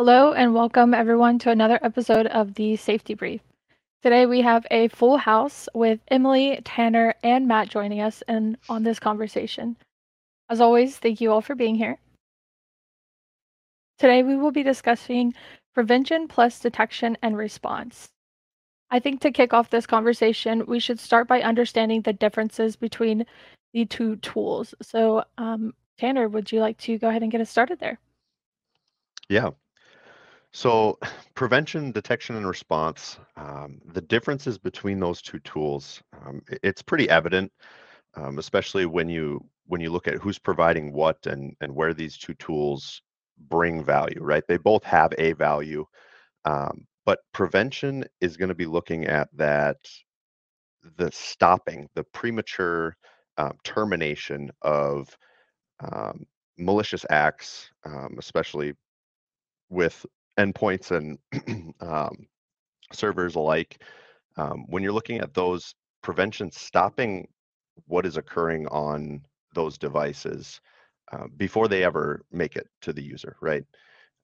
Hello and welcome everyone to another episode of the Safety Brief. Today we have a full house with Emily, Tanner, and Matt joining us and on this conversation. As always, thank you all for being here. Today we will be discussing prevention plus detection and response. I think to kick off this conversation, we should start by understanding the differences between the two tools. So, um, Tanner, would you like to go ahead and get us started there? Yeah. So prevention, detection, and response, um, the differences between those two tools, um, it's pretty evident, um, especially when you when you look at who's providing what and and where these two tools bring value, right? They both have a value, um, but prevention is going to be looking at that the stopping, the premature um, termination of um, malicious acts, um, especially with endpoints and um, servers alike. Um, when you're looking at those prevention, stopping what is occurring on those devices uh, before they ever make it to the user, right?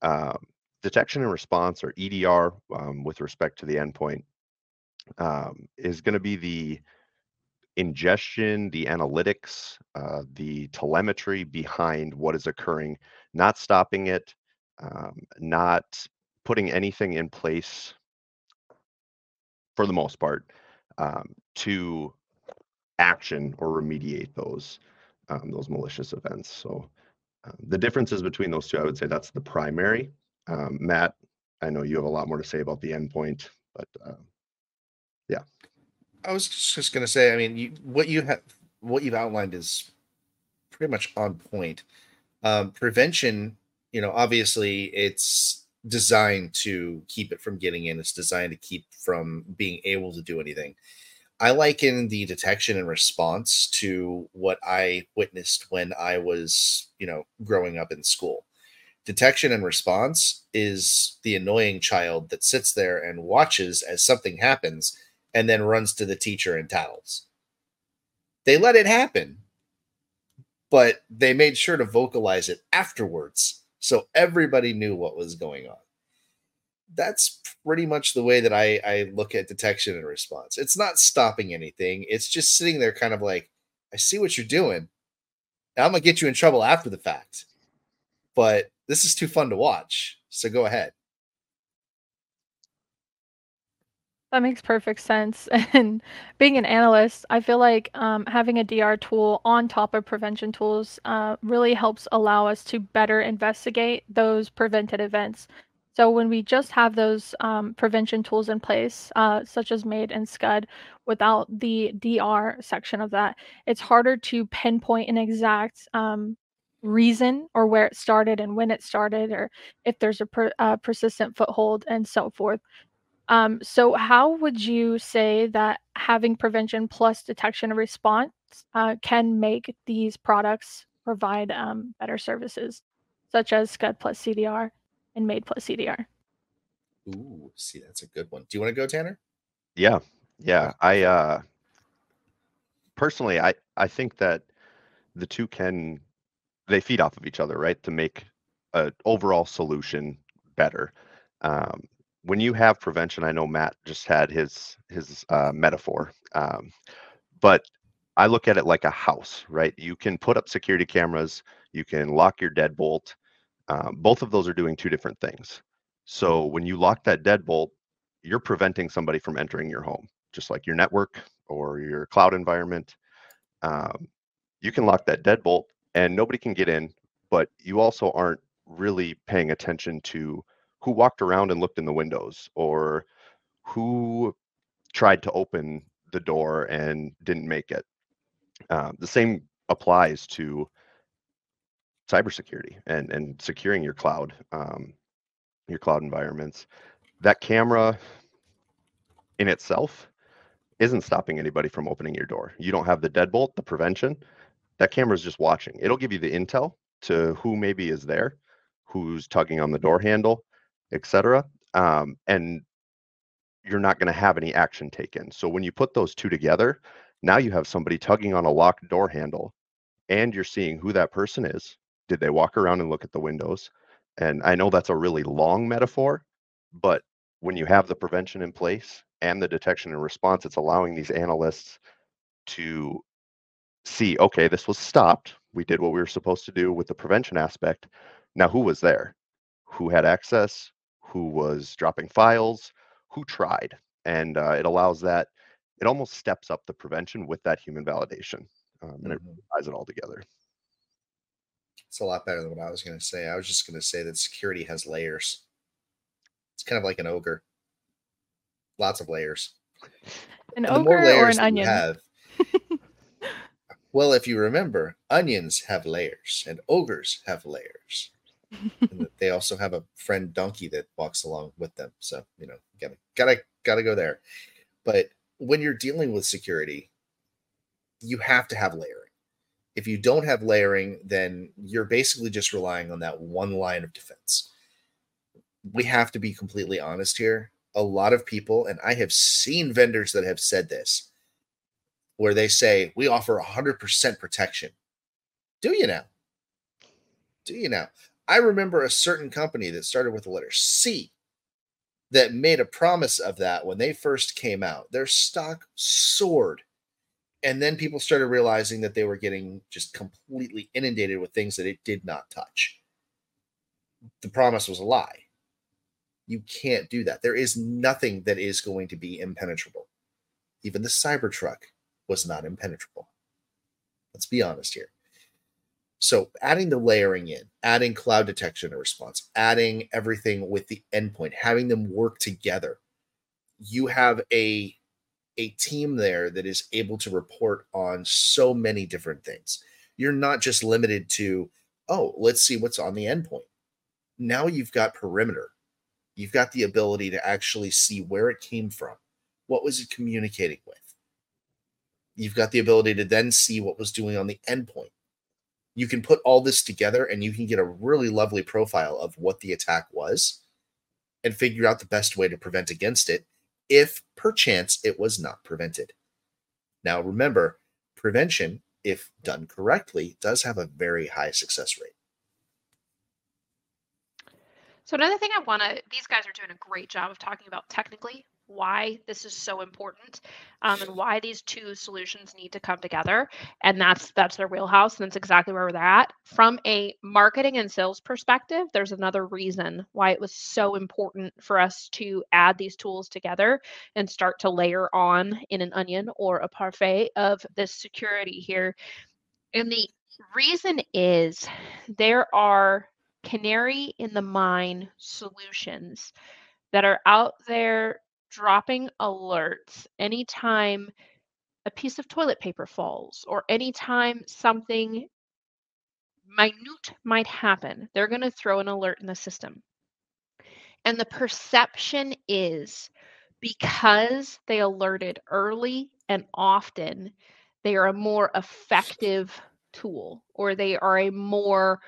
Um, detection and response, or EDR, um, with respect to the endpoint, um, is going to be the ingestion, the analytics, uh, the telemetry behind what is occurring, not stopping it, um, not putting anything in place for the most part um, to action or remediate those um, those malicious events. So um, the differences between those two, I would say that's the primary. Um, Matt, I know you have a lot more to say about the endpoint, but uh, yeah. I was just going to say, I mean, you, what you have, what you've outlined is pretty much on point. Um, prevention, you know, obviously it's designed to keep it from getting in. It's designed to keep from being able to do anything. I liken the detection and response to what I witnessed when I was, you know, growing up in school. Detection and response is the annoying child that sits there and watches as something happens and then runs to the teacher and tattles. They let it happen, but they made sure to vocalize it afterwards so everybody knew what was going on. That's pretty much the way that I, I look at detection and response. It's not stopping anything, it's just sitting there, kind of like, I see what you're doing. I'm going to get you in trouble after the fact, but this is too fun to watch. So go ahead. That makes perfect sense. And being an analyst, I feel like um, having a DR tool on top of prevention tools uh, really helps allow us to better investigate those prevented events. So when we just have those um, prevention tools in place, uh, such as MAID and SCUD, without the DR section of that, it's harder to pinpoint an exact um, reason or where it started and when it started, or if there's a per, uh, persistent foothold and so forth. Um, so how would you say that having prevention plus detection and response uh, can make these products provide um, better services, such as SCUD plus CDR and MAID plus CDR? Ooh, see, that's a good one. Do you want to go, Tanner? Yeah, yeah. I uh, personally, I I think that the two can they feed off of each other, right? To make an overall solution better. Um, when you have prevention, I know Matt just had his his uh, metaphor, um, but I look at it like a house, right? You can put up security cameras, you can lock your deadbolt. Um, both of those are doing two different things. So when you lock that deadbolt, you're preventing somebody from entering your home, just like your network or your cloud environment. Um, you can lock that deadbolt and nobody can get in, but you also aren't really paying attention to who walked around and looked in the windows or who tried to open the door and didn't make it. Um, the same applies to cybersecurity and and securing your cloud um, your cloud environments. That camera in itself isn't stopping anybody from opening your door. You don't have the deadbolt, the prevention. That camera is just watching. It'll give you the intel to who maybe is there, who's tugging on the door handle, etc. Um, and you're not going to have any action taken. So when you put those two together, now you have somebody tugging on a locked door handle and you're seeing who that person is. Did they walk around and look at the windows? And I know that's a really long metaphor, but when you have the prevention in place and the detection and response, it's allowing these analysts to see, okay, this was stopped. We did what we were supposed to do with the prevention aspect. Now, who was there? Who had access? Who was dropping files? Who tried? And uh, it allows that, it almost steps up the prevention with that human validation um, and it Mhm. ties it all together. It's a lot better than what I was going to say. I was just going to say that security has layers. It's kind of like an ogre. Lots of layers. An the ogre or an onion? have, well, if you remember, onions have layers and ogres have layers. And they also have a friend donkey that walks along with them. So, you know, gotta gotta gotta go there. But when you're dealing with security, you have to have layering. If you don't have layering, then you're basically just relying on that one line of defense. We have to be completely honest here. A lot of people, and I have seen vendors that have said this, where they say, We offer 100% protection. Do you now? Do you now? I remember a certain company that started with the letter C that made a promise of that when they first came out. Their stock soared. And then people started realizing that they were getting just completely inundated with things that it did not touch. The promise was a lie. You can't do that. There is nothing that is going to be impenetrable. Even the Cybertruck was not impenetrable. Let's be honest here. So adding the layering in, adding cloud detection and response, adding everything with the endpoint, having them work together, you have a a team there that is able to report on so many different things. You're not just limited to, oh, let's see what's on the endpoint. Now you've got perimeter. You've got the ability to actually see where it came from. What was it communicating with? You've got the ability to then see what was doing on the endpoint you can put all this together and you can get a really lovely profile of what the attack was and figure out the best way to prevent against it if perchance it was not prevented. Now, remember, prevention, if done correctly, does have a very high success rate. So another thing I want to, these guys are doing a great job of talking about technically why this is so important um, and why these two solutions need to come together and that's that's their wheelhouse and that's exactly where they're at. From a marketing and sales perspective there's another reason why it was so important for us to add these tools together and start to layer on in an onion or a parfait of this security here. And the reason is there are canary in the mine solutions that are out there dropping alerts anytime a piece of toilet paper falls or anytime something minute might happen, they're going to throw an alert in the system. And the perception is because they alerted early and often, they are a more effective tool or they are a more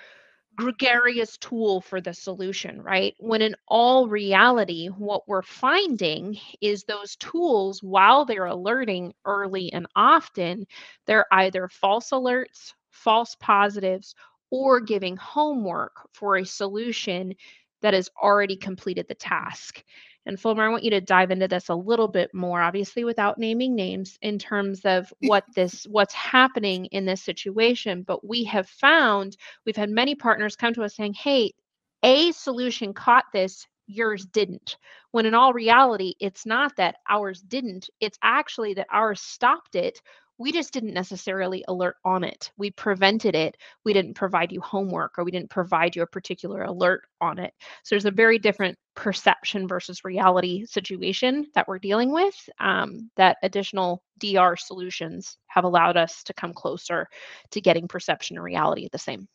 gregarious tool for the solution, right? When in all reality, what we're finding is those tools, while they're alerting early and often, they're either false alerts, false positives, or giving homework for a solution that has already completed the task. And Fulmer, I want you to dive into this a little bit more, obviously without naming names, in terms of what this what's happening in this situation. But we have found we've had many partners come to us saying, hey, a solution caught this, yours didn't. When in all reality, it's not that ours didn't, it's actually that ours stopped it. We just didn't necessarily alert on it. We prevented it. We didn't provide you homework or we didn't provide you a particular alert on it. So there's a very different perception versus reality situation that we're dealing with um, that additional DR solutions have allowed us to come closer to getting perception and reality the same.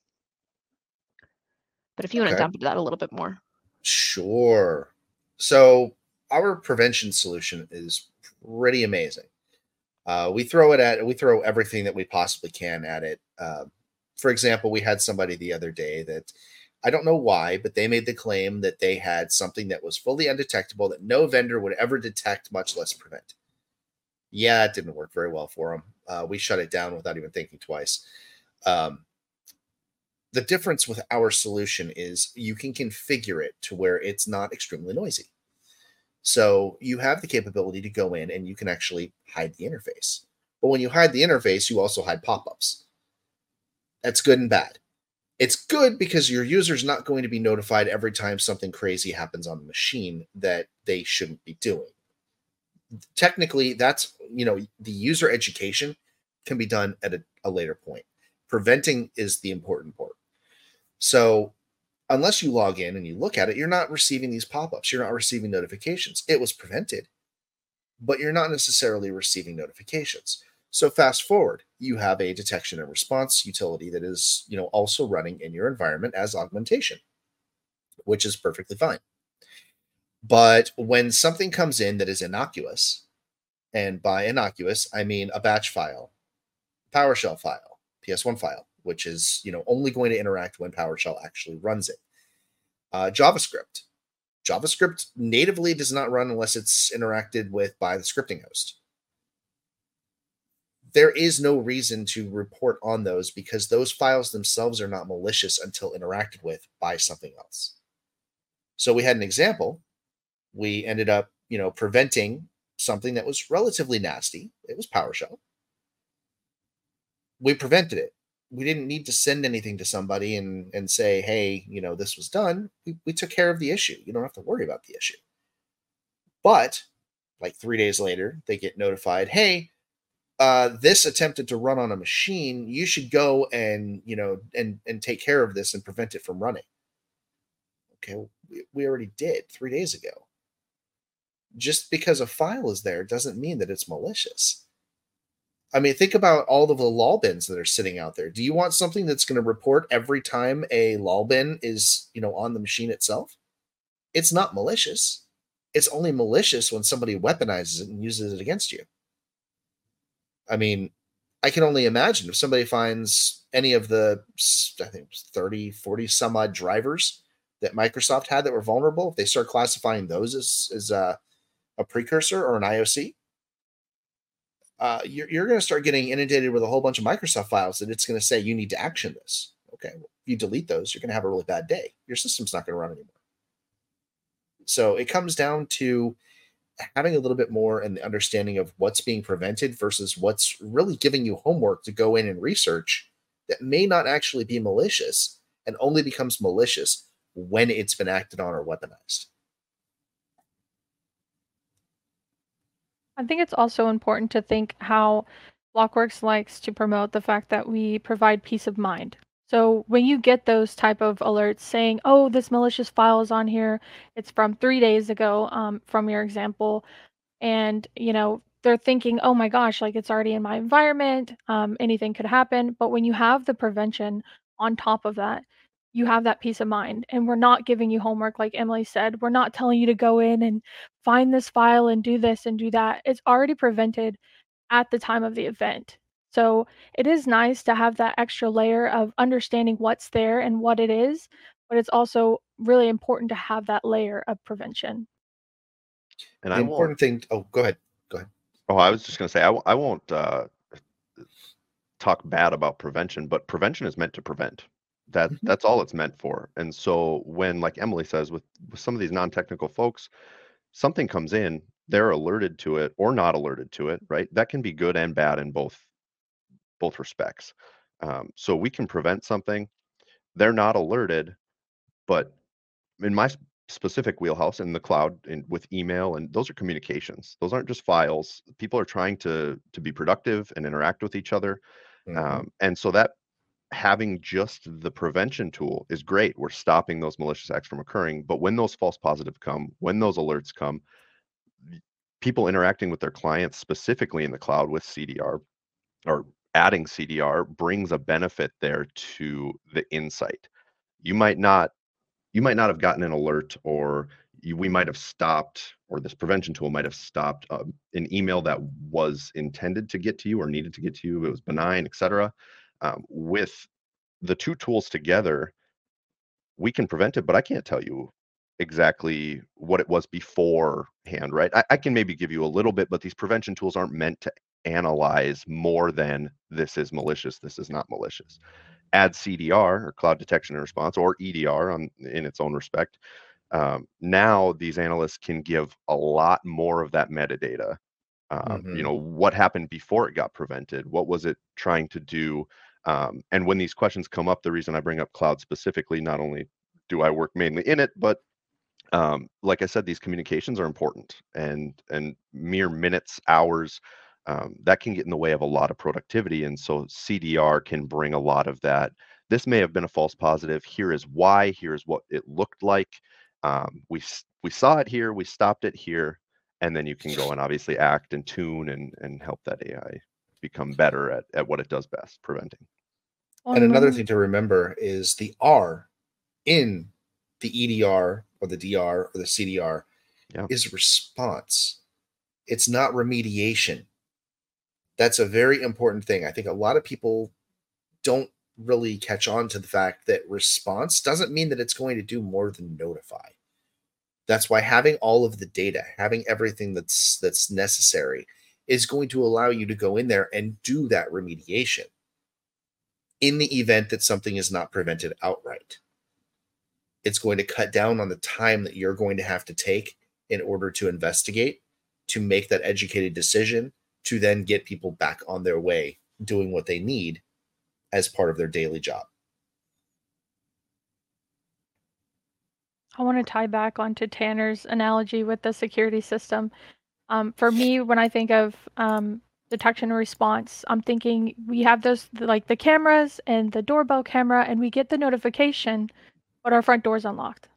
But if you want to Okay. dump into that a little bit more. Sure. So our prevention solution is pretty amazing. Uh, we throw it at we throw everything that we possibly can at it. Uh, for example, we had somebody the other day that I don't know why, but they made the claim that they had something that was fully undetectable that no vendor would ever detect, much less prevent. Yeah, it didn't work very well for them. Uh, we shut it down without even thinking twice. Um, the difference with our solution is you can configure it to where it's not extremely noisy. So you have the capability to go in and you can actually hide the interface. But when you hide the interface, you also hide pop ups. That's good and bad. It's good because your user's not going to be notified every time something crazy happens on the machine that they shouldn't be doing. Technically, that's, you know, the user education can be done at a, a later point. Preventing is the important part. So, unless you log in and you look at it, you're not receiving these pop ups. You're not receiving notifications. It was prevented, but you're not necessarily receiving notifications. So fast forward, you have a detection and response utility that is, you know, also running in your environment as augmentation, which is perfectly fine. But when something comes in that is innocuous, and by innocuous, I mean a batch file, PowerShell file, PS1 file, which is, you know, only going to interact when PowerShell actually runs it. Uh, JavaScript. JavaScript natively does not run unless it's interacted with by the scripting host there is no reason to report on those because those files themselves are not malicious until interacted with by something else. So we had an example. We ended up, you know, preventing something that was relatively nasty. It was PowerShell. We prevented it. We didn't need to send anything to somebody and and say, hey, you know, this was done. We, we took care of the issue. You don't have to worry about the issue. But like three days later, they get notified, hey, uh, this attempted to run on a machine, you should go and you know and and take care of this and prevent it from running. Okay, we, we already did three days ago. Just because a file is there doesn't mean that it's malicious. I mean, think about all of the lol bins that are sitting out there. Do you want something that's going to report every time a lol bin is, you know, on the machine itself? It's not malicious. It's only malicious when somebody weaponizes it and uses it against you. I mean, I can only imagine if somebody finds any of the, I think 30, 40 some odd drivers that Microsoft had that were vulnerable, if they start classifying those as, as a, a precursor or an IOC, uh, you're, you're going to start getting inundated with a whole bunch of Microsoft files that it's going to say you need to action this. Okay, well, if you delete those, you're going to have a really bad day. Your system's not going to run anymore. So it comes down to having a little bit more and the understanding of what's being prevented versus what's really giving you homework to go in and research that may not actually be malicious and only becomes malicious when it's been acted on or weaponized. I think it's also important to think how BLOKWORX likes to promote the fact that we provide peace of mind. So when you get those type of alerts saying, "Oh, this malicious file is on here. It's from 3 days ago," um, from your example, and, you know, they're thinking, "Oh my gosh, like, it's already in my environment, um, anything could happen." But when you have the prevention on top of that, you have that peace of mind, and we're not giving you homework like Emily said. We're not telling you to go in and find this file and do this and do that. It's already prevented at the time of the event. So it is nice to have that extra layer of understanding what's there and what it is, but it's also really important to have that layer of prevention. And the I important thing. Oh, go ahead. Go ahead. Oh, I was just going to say I w- I won't uh, talk bad about prevention, but prevention is meant to prevent. That mm-hmm. that's all it's meant for. And so when, like Emily says, with, with some of these non-technical folks, something comes in, they're alerted to it or not alerted to it. Right? That can be good and bad in both both respects. Um, so we can prevent something. They're not alerted, but in my specific wheelhouse in the cloud and with email and those are communications those aren't just files people are trying to to be productive and interact with each other mm-hmm. um, and so that having just the prevention tool is great. We're stopping those malicious acts from occurring but when those false positives come when those alerts come people interacting with their clients specifically in the cloud with cdr or adding CDR brings a benefit there to the insight. You might not you might not have gotten an alert or you, we might have stopped or this prevention tool might have stopped uh, an email that was intended to get to you or needed to get to you. It was benign etc um, with the two tools together we can prevent it but i can't tell you exactly what it was beforehand right I, I can maybe give you a little bit but these prevention tools aren't meant to analyze more than this is malicious, this is not malicious. add CDR or cloud detection and response or EDR on in its own respect, um, now these analysts can give a lot more of that metadata. Um, Mhm. You know, what happened before it got prevented? What was it trying to do? Um, and when these questions come up, the reason I bring up cloud specifically, not only do I work mainly in it, but um, like I said, these communications are important, and and mere minutes, hours, um, that can get in the way of a lot of productivity. And so CDR can bring a lot of that. This may have been a false positive. Here is why. Here is what it looked like. Um, we we saw it here. We stopped it here, and then you can go and obviously act and tune and and help that AI become better at at what it does best, preventing. Well, and another thing to remember is the R in the EDR or the DR or the CDR Yeah. is response. It's not remediation. That's a very important thing. I think a lot of people don't really catch on to the fact that response doesn't mean that it's going to do more than notify. That's why having all of the data, having everything that's that's necessary is going to allow you to go in there and do that remediation in the event that something is not prevented outright. It's going to cut down on the time that you're going to have to take in order to investigate, to make that educated decision, to then get people back on their way doing what they need as part of their daily job. I want to tie back onto Tanner's analogy with the security system. Um, for me, when I think of um, detection and response, I'm thinking we have those like the cameras and the doorbell camera, and we get the notification, but our front door's unlocked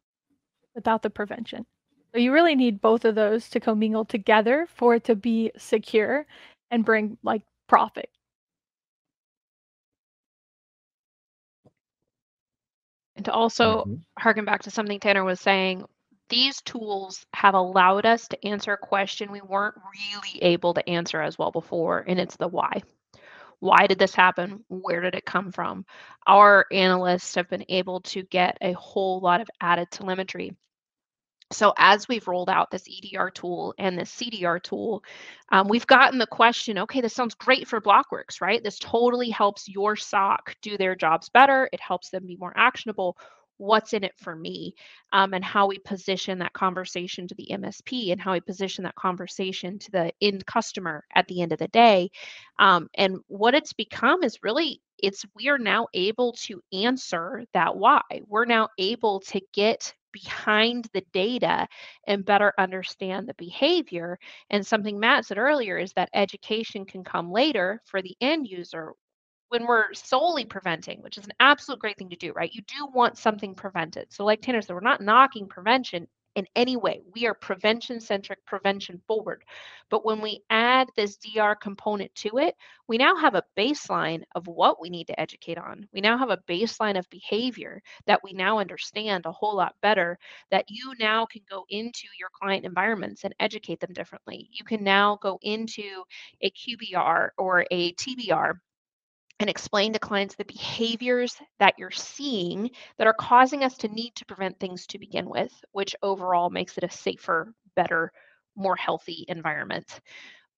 without the prevention. So you really need both of those to commingle together for it to be secure and bring like profit. And to also Mhm. harken back to something Tanner was saying, these tools have allowed us to answer a question we weren't really able to answer as well before, and it's the why. Why did this happen? Where did it come from? Our analysts have been able to get a whole lot of added telemetry. So, as we've rolled out this EDR tool and this CDR tool, um, we've gotten the question okay, this sounds great for BLOKWORX, right? This totally helps your SOC do their jobs better. It helps them be more actionable. What's in it for me? Um, and how we position that conversation to the MSP and how we position that conversation to the end customer at the end of the day. Um, and what it's become is really it's we are now able to answer that why. We're now able to get behind the data and better understand the behavior. And something Matt said earlier is that education can come later for the end user when we're solely preventing, which is an absolute great thing to do, right? You do want something prevented. So, like Tanner said, we're not knocking prevention in any way. We are prevention centric, prevention forward. But when we add this DR component to it, we now have a baseline of what we need to educate on. We now have a baseline of behavior that we now understand a whole lot better that you now can go into your client environments and educate them differently. You can now go into a QBR or a TBR and explain to clients the behaviors that you're seeing that are causing us to need to prevent things to begin with, which overall makes it a safer, better, more healthy environment.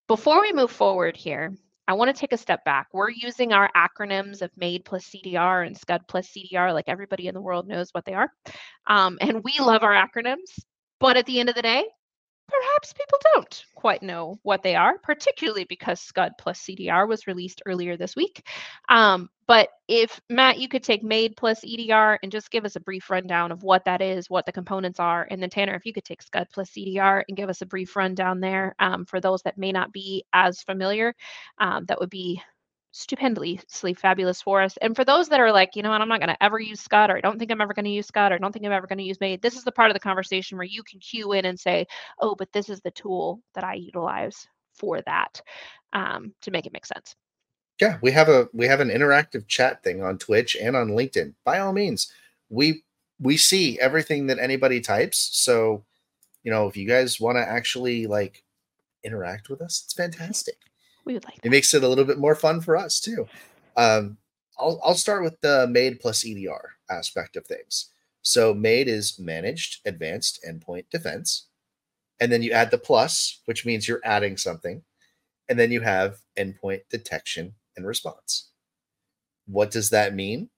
Before we move forward here, I want to take a step back. We're using our acronyms of MAID plus CDR and SCUD plus CDR, like everybody in the world knows what they are. Um, and we love our acronyms. But at the end of the day, perhaps people don't quite know what they are, particularly because SCUD plus CDR was released earlier this week. Um, but if Matt, you could take MAID plus EDR and just give us a brief rundown of what that is, what the components are, and then Tanner, if you could take SCUD plus CDR and give us a brief rundown there um, for those that may not be as familiar, um, that would be stupendously fabulous for us. And for those that are like, you know what, I'm not going to ever use Scud, or I don't think I'm ever going to use Scud, or I don't think I'm ever going to use Maid, this is the part of the conversation where you can cue in and say, oh, but this is the tool that I utilize for that um, to make it make sense. Yeah, we have a we have an interactive chat thing on Twitch and on LinkedIn. By all means, we we see everything that anybody types. So, you know, if you guys want to actually like interact with us, it's fantastic. We would like It that. makes it a little bit more fun for us too. Um, I'll I'll start with the MAID plus EDR aspect of things. So MAID is managed advanced endpoint defense, and then you add the plus, which means you're adding something, and then you have endpoint detection and response. What does that mean?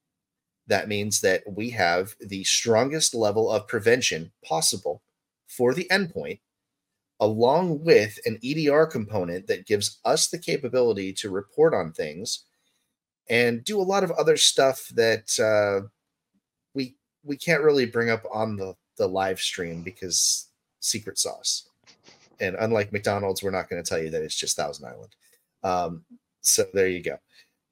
that means that we have the strongest level of prevention possible for the endpoint, along with an EDR component that gives us the capability to report on things and do a lot of other stuff that uh, we we can't really bring up on the the live stream because secret sauce. And unlike McDonald's, we're not going to tell you that it's just Thousand Island. Um, so there you go.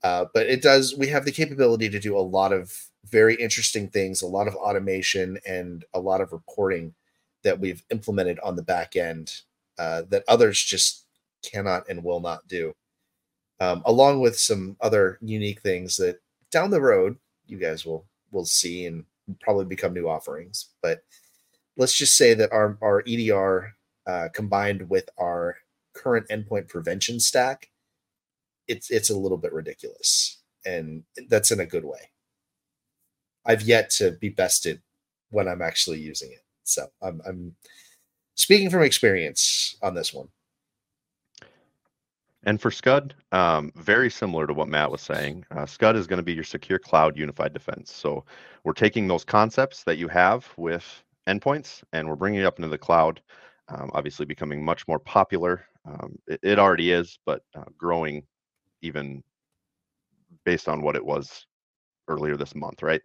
Uh, but it does. We have the capability to do a lot of very interesting things, a lot of automation, and a lot of reporting that we've implemented on the back end uh, that others just cannot and will not do. Um, along with some other unique things that down the road you guys will will see and probably become new offerings. But let's just say that our our EDR uh, combined with our current endpoint prevention stack, it's it's a little bit ridiculous, and that's in a good way. I've yet to be bested when I'm actually using it, so I'm, I'm speaking from experience on this one. And for Scud, um, very similar to what Matt was saying, uh, Scud is going to be your secure cloud unified defense. So we're taking those concepts that you have with endpoints and we're bringing it up into the cloud. Um, obviously, becoming much more popular. Um, it, it, already is, but uh, growing even based on what it was earlier this month, right?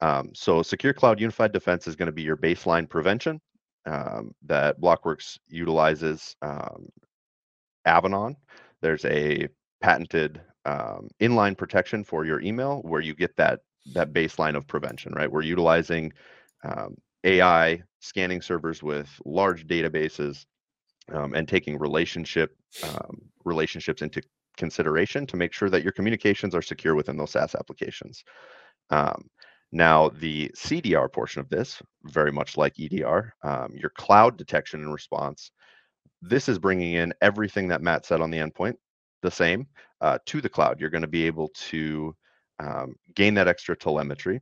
Um, so, Secure Cloud Unified Defense is going to be your baseline prevention um, that BLOKWORX utilizes um, Avanan. There's a patented um, inline protection for your email where you get that that baseline of prevention, right? We're utilizing um, AI scanning servers with large databases um, and taking relationship relationships into consideration to make sure that your communications are secure within those SaaS applications. Um, now, the CDR portion of this, very much like EDR, um, your cloud detection and response, this is bringing in everything that Matt said on the endpoint, the same, uh, to the cloud. You're going to be able to um, gain that extra telemetry,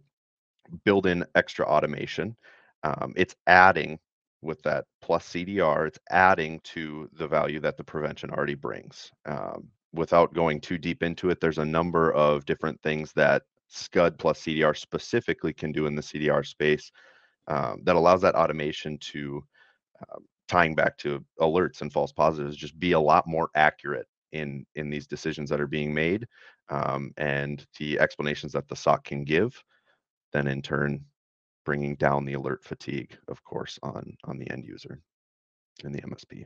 build in extra automation, um, it's adding with that plus CDR, it's adding to the value that the prevention already brings. Um, without going too deep into it, there's a number of different things that Scud plus CDR specifically can do in the CDR space um, that allows that automation to, uh, tying back to alerts and false positives, just be a lot more accurate in in these decisions that are being made um, and the explanations that the SOC can give. Then in turn bringing down the alert fatigue, of course, on on the end user and the MSP.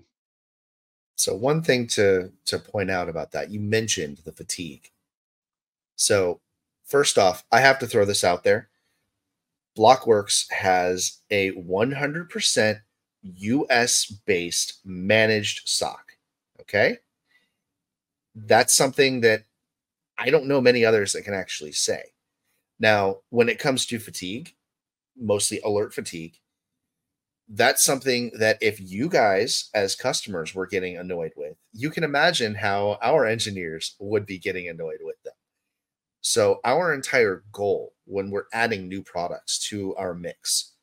So one thing to to point out about that, you mentioned the fatigue. So first off, I have to throw this out there. BLOKWORX has a 100% US based managed SOC. Okay. That's something that I don't know many others that can actually say. Now, when it comes to fatigue, mostly alert fatigue. That's something that if you guys, as customers, were getting annoyed with, you can imagine how our engineers would be getting annoyed with them. So, our entire goal when we're adding new products to our mix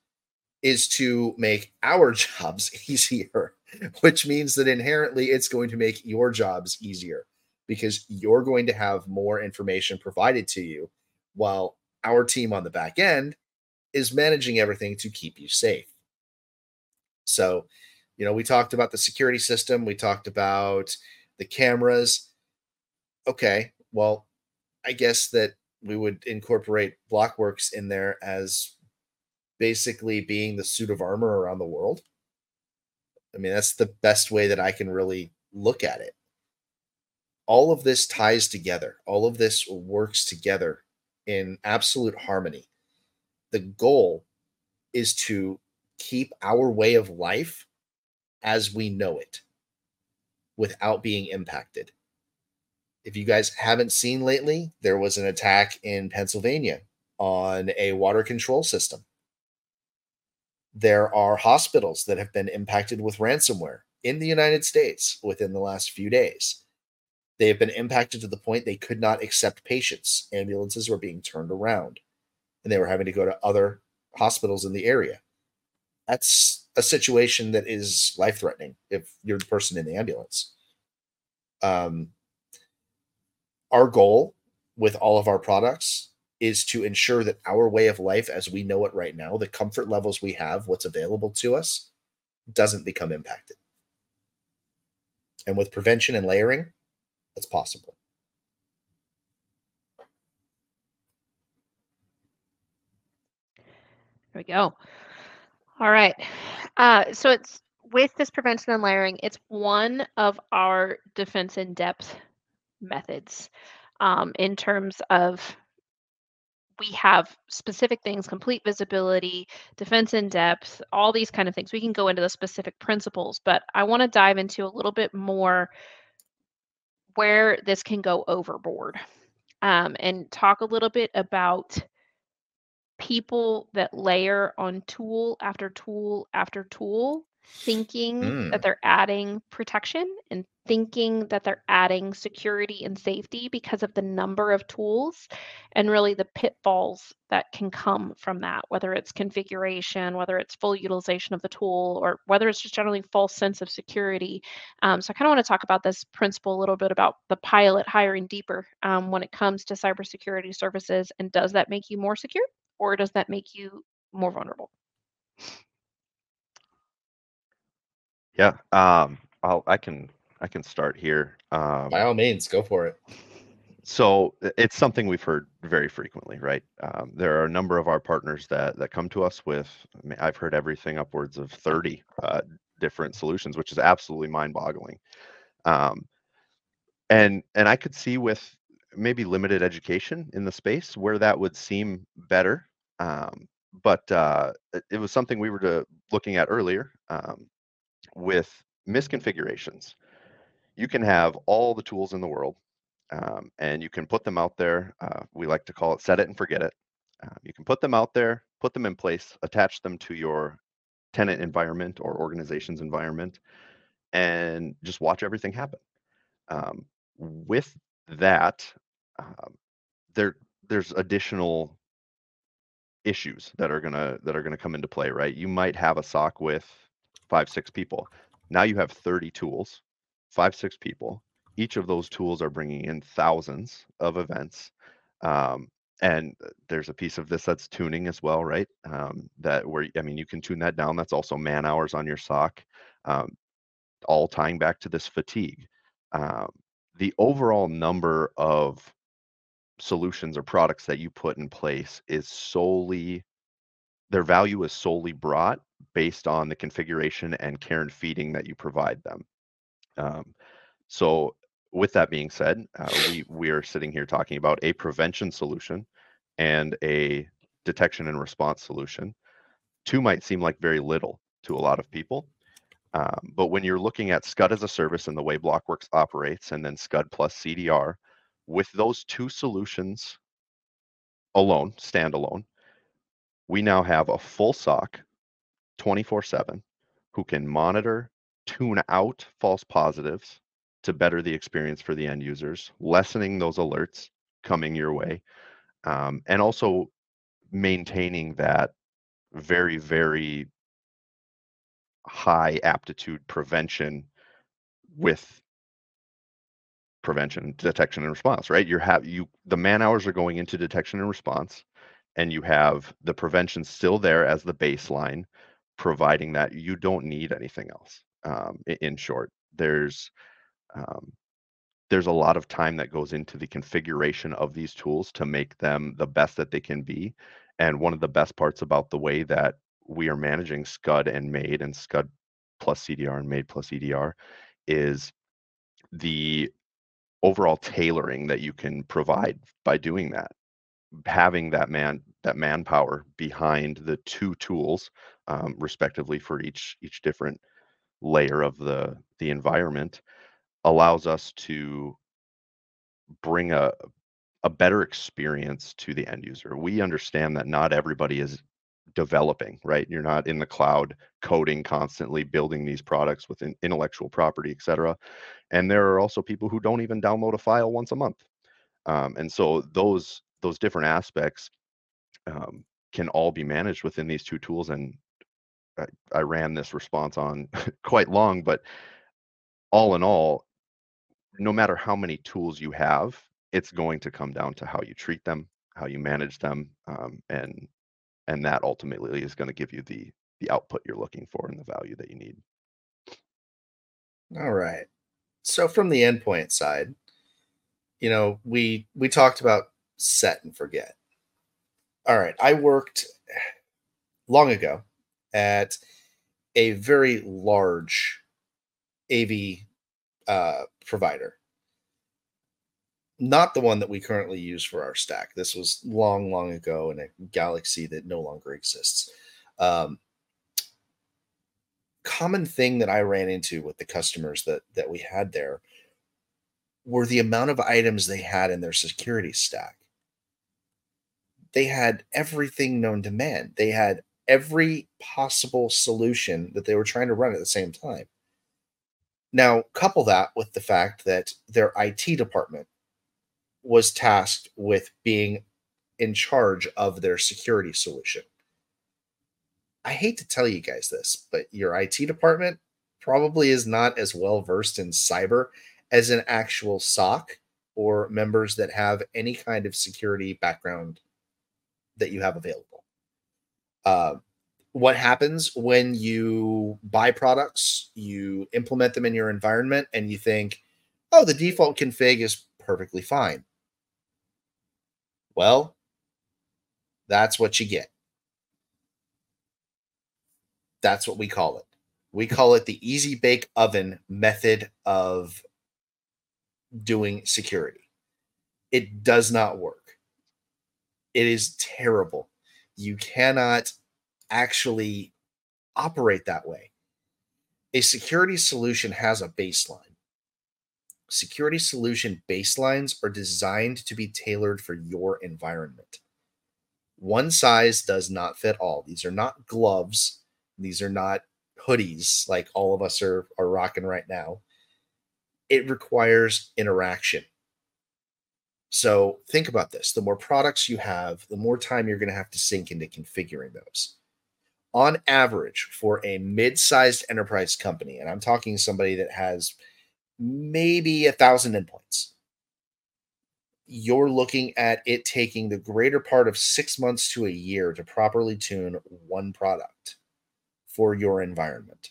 is to make our jobs easier, which means that inherently it's going to make your jobs easier because you're going to have more information provided to you while our team on the back end is managing everything to keep you safe. So, you know, we talked about the security system, we talked about the cameras. Okay, well, I guess that we would incorporate BLOKWORX in there as basically being the suit of armor around the world. I mean, that's the best way that I can really look at it. All of this ties together, all of this works together in absolute harmony the goal is to keep our way of life as we know it without being impacted. If you guys haven't seen lately, there was an attack in Pennsylvania on a water control system. There are hospitals that have been impacted with ransomware in the United States within the last few days. They have been impacted to the point they could not accept patients. Ambulances were being turned around and they were having to go to other hospitals in the area. That's a situation that is life threatening if you're the person in the ambulance. Um, our goal with all of our products is to ensure that our way of life as we know it right now, the comfort levels we have, what's available to us, doesn't become impacted. And with prevention and layering, that's possible. There we go. All right. Uh, so it's with this prevention and layering, it's one of our defense in depth methods um, in terms of we have specific things complete visibility defense in depth all these kind of things. We can go into the specific principles but i want to dive into a little bit more where this can go overboard um, and talk a little bit about people that layer on tool after tool after tool thinking Mm. that they're adding protection and thinking that they're adding security and safety because of the number of tools and really the pitfalls that can come from that, whether it's configuration, whether it's full utilization of the tool, or whether it's just generally false sense of security. Um, so I kind of want to talk about this principle a little bit about the pilot hiring deeper um, when it comes to cybersecurity services. And does that make you more secure or does that make you more vulnerable? Yeah, um, I'll, I can I can start here. Um, By all means, go for it. so it's something we've heard very frequently, right? Um, there are a number of our partners that that come to us with. I mean, I've heard everything upwards of 30 uh, different solutions, which is absolutely mind-boggling. Um, and and I could see with maybe limited education in the space where that would seem better. Um, but uh, it, it was something we were to, looking at earlier um, with misconfigurations. You can have all the tools in the world, um, and you can put them out there. Uh, we like to call it set it and forget it. Uh, you can put them out there, put them in place, attach them to your tenant environment or organization's environment, and just watch everything happen. Um, with that, um, there there's additional issues that are gonna that are gonna come into play, right? You might have a SOC with five six people. Now you have 30 tools, five six people. Each of those tools are bringing in thousands of events. Um, and uh, there's a piece of this that's tuning as well, right? Um, that where I mean you can tune that down. That's also man hours on your SOC, Um, all tying back to this fatigue. Um, the overall number of solutions or products that you put in place is solely their value is solely brought based on the configuration and care and feeding that you provide them. Um, so, with that being said, uh, we we are sitting here talking about a prevention solution and a detection and response solution. Two might seem like very little to a lot of people, um, but when you're looking at Scud as a service and the way BLOKWORX operates, and then Scud plus CDR, with those two solutions alone, standalone, we now have a full SOC 24 7 who can monitor, tune out false positives to better the experience for the end users, lessening those alerts coming your way, um, and also maintaining that very, very high aptitude prevention with prevention detection and response right? You're have you the man hours are going into detection and response and you have the prevention still there as the baseline providing that you don't need anything else um, in short. There's um, there's a lot of time that goes into the configuration of these tools to make them the best that they can be and one of the best parts about the way that we are managing scud and MAID and scud plus cdr and MAID plus edr is the overall tailoring that you can provide by doing that having that man that manpower behind the two tools um, respectively for each each different layer of the the environment allows us to bring a a better experience to the end user. We understand that not everybody is developing right? You're not in the cloud coding constantly building these products with intellectual property et cetera and there are also people who don't even download a file once a month. Um, and so those those different aspects um, can all be managed within these two tools and I, I ran this response on quite long but all in all no matter how many tools you have it's going to come down to how you treat them how you manage them, um, and and that ultimately is going to give you the the output you're looking for and the value that you need. All right. So from the endpoint side, you know, we we talked about set and forget. All right, I worked long ago at a very large AV uh, provider. Not the one that we currently use for our stack. This was long, long ago in a galaxy that no longer exists. Um, common thing that I ran into with the customers that that we had there were the amount of items they had in their security stack. They had everything known to man. They had every possible solution that they were trying to run at the same time. Now, couple that with the fact that their IT department was tasked with being in charge of their security solution. I hate to tell you guys this, but your IT department probably is not as well versed in cyber as an actual SOC or members that have any kind of security background that you have available. Uh, what happens when you buy products, you implement them in your environment, and you think, oh, the default config is perfectly fine? Well, that's what you get. That's what we call it. We call it the easy bake oven method of doing security. It does not work. It is terrible. You cannot actually operate that way. A security solution has a baseline. Security solution baselines are designed to be tailored for your environment. One size does not fit all. These are not gloves these are not hoodies like all of us are are rocking right now. It requires interaction. So think about this. The more products you have, the more time you're going to have to sink into configuring those. On average, for a mid-sized enterprise company, and I'm talking somebody that has maybe a thousand endpoints, you're looking at it taking the greater part of six months to a year to properly tune one product for your environment.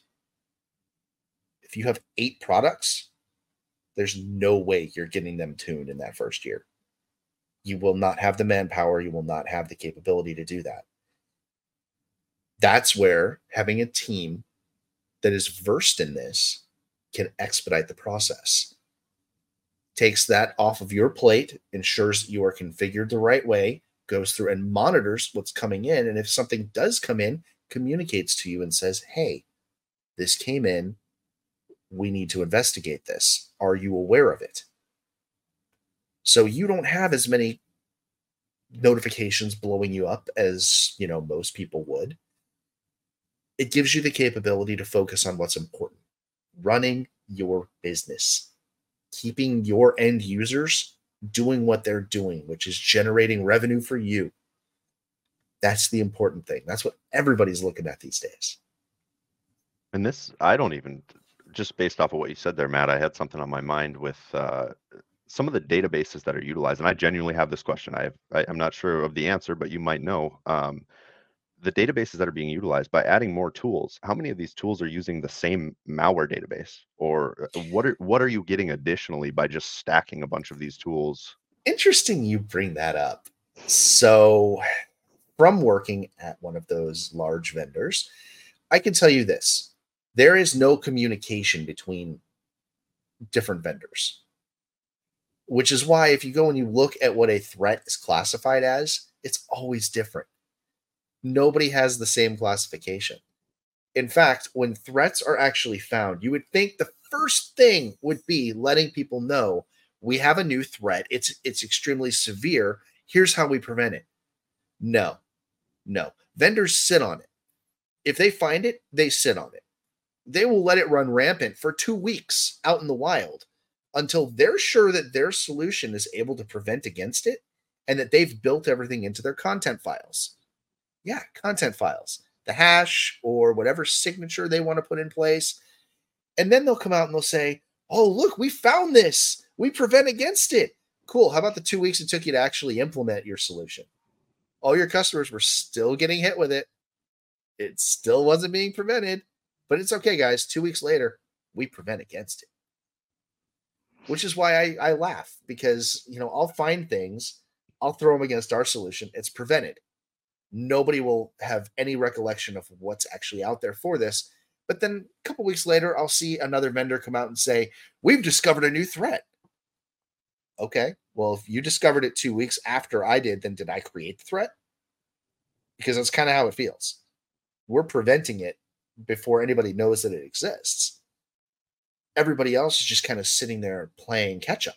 If you have eight products, there's no way you're getting them tuned in that first year. You will not have the manpower, you will not have the capability to do that. That's where having a team that is versed in this can expedite the process. Takes that off of your plate, ensures you are configured the right way, goes through and monitors what's coming in. And if something does come in, communicates to you and says, Hey, this came in. We need to investigate this. Are you aware of it? So you don't have as many notifications blowing you up as, you know, most people would. It gives you the capability to focus on what's important. Running your business. Keeping your end users doing what they're doing, which is generating revenue for you that's the important thing. That's what everybody's looking at these days. And this, I don't even, just based off of what you said there, Matt, I had something on my mind with uh, some of the databases that are utilized. And I genuinely have this question. I, have, I am not sure of the answer, but you might know. Um, the databases that are being utilized by adding more tools how many of these tools are using the same malware database or uh, what are what are you getting additionally by just stacking a bunch of these tools interesting you bring that up so from working at one of those large vendors, I can tell you this there is no communication between different vendors, which is why if you go and you look at what a threat is classified as, it's always different. Nobody has the same classification. In fact, when threats are actually found, you would think the first thing would be letting people know we have a new threat. It's it's extremely severe. Here's how we prevent it. No. No. Vendors sit on it. If they find it, they sit on it. They will let it run rampant for two weeks out in the wild until they're sure that their solution is able to prevent against it and that they've built everything into their content files. Yeah, content files, the hash or whatever signature they want to put in place. And then they'll come out and they'll say, Oh, look, we found this. We prevent against it. Cool. How about the two weeks it took you to actually implement your solution? All your customers were still getting hit with it. It still wasn't being prevented, but it's okay, guys. Two weeks later, we prevent against it. Which is why I, I laugh because you know I'll find things, I'll throw them against our solution. It's prevented. Nobody will have any recollection of what's actually out there for this. But then a couple weeks later, I'll see another vendor come out and say, We've discovered a new threat. Okay, well, if you discovered it two weeks after I did, then did I create the threat? Because that's kind of how it feels. We're preventing it before anybody knows that it exists. Everybody else is just kind of sitting there playing catch up.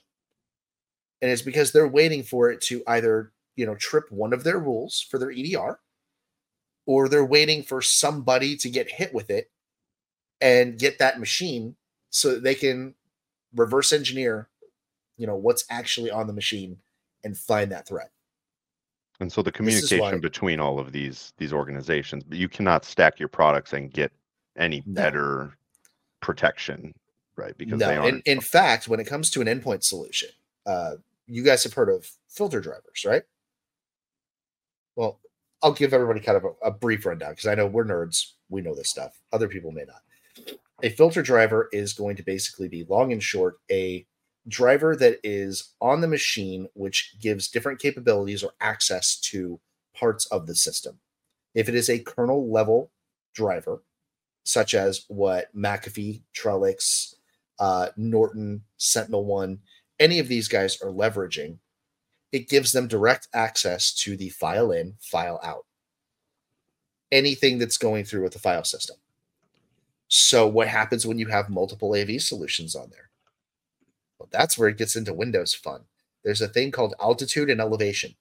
And it's because they're waiting for it to either, you know, trip one of their rules for their EDR or they're waiting for somebody to get hit with it and get that machine so that they can reverse engineer you know what's actually on the machine and find that threat and so the communication between all of these these organizations but you cannot stack your products and get any no. better protection right because no. they are in, in fact when it comes to an endpoint solution uh, you guys have heard of filter drivers right well i'll give everybody kind of a, a brief rundown because i know we're nerds we know this stuff other people may not a filter driver is going to basically be long and short a driver that is on the machine, which gives different capabilities or access to parts of the system. If it is a kernel level driver, such as what McAfee, Trellix, uh, Norton, Sentinel One, any of these guys are leveraging, it gives them direct access to the file in, file out. Anything that's going through with the file system. So, what happens when you have multiple AV solutions on there? Well, that's where it gets into Windows fun. There's a thing called altitude and elevation.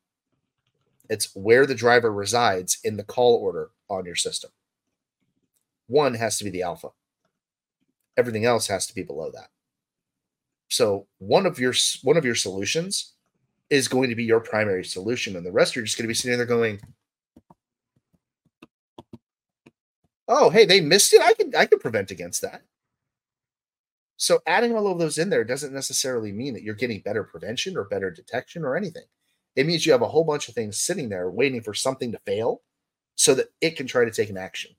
It's where the driver resides in the call order on your system. One has to be the alpha. Everything else has to be below that. So one of your one of your solutions is going to be your primary solution, and the rest are just going to be sitting there going, "Oh, hey, they missed it. I can I can prevent against that." So adding all of those in there doesn't necessarily mean that you're getting better prevention or better detection or anything. It means you have a whole bunch of things sitting there waiting for something to fail so that it can try to take an action.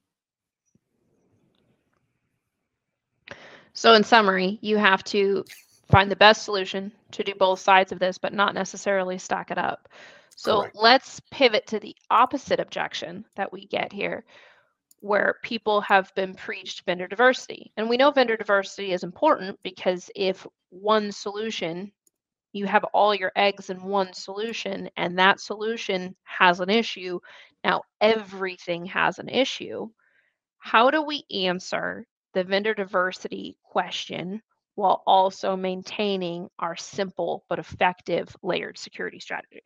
So, in summary, you have to find the best solution to do both sides of this, but not necessarily stack it up. So, Correct. let's pivot to the opposite objection that we get here, where people have been preached vendor diversity. And we know vendor diversity is important because if one solution, you have all your eggs in one solution, and that solution has an issue, now everything has an issue. How do we answer the vendor diversity question while also maintaining our simple but effective layered security strategy?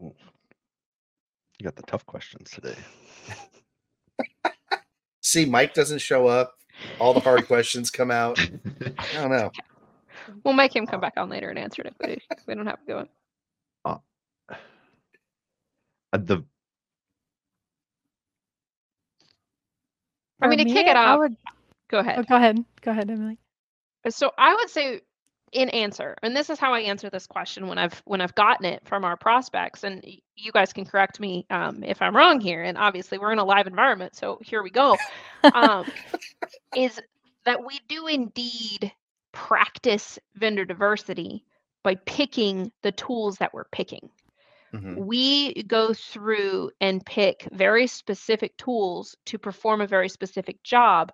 Hmm. You got the tough questions today. See, Mike doesn't show up. All the hard questions come out. I don't know. We'll make him come back on later and answer it if we, if we don't have to go. Uh, the I mean, to kick it off. Would... Go ahead. Oh, go ahead. Go ahead, Emily. So I would say in answer and this is how i answer this question when i've when i've gotten it from our prospects and you guys can correct me um, if i'm wrong here and obviously we're in a live environment so here we go um, is that we do indeed practice vendor diversity by picking the tools that we're picking mm-hmm. we go through and pick very specific tools to perform a very specific job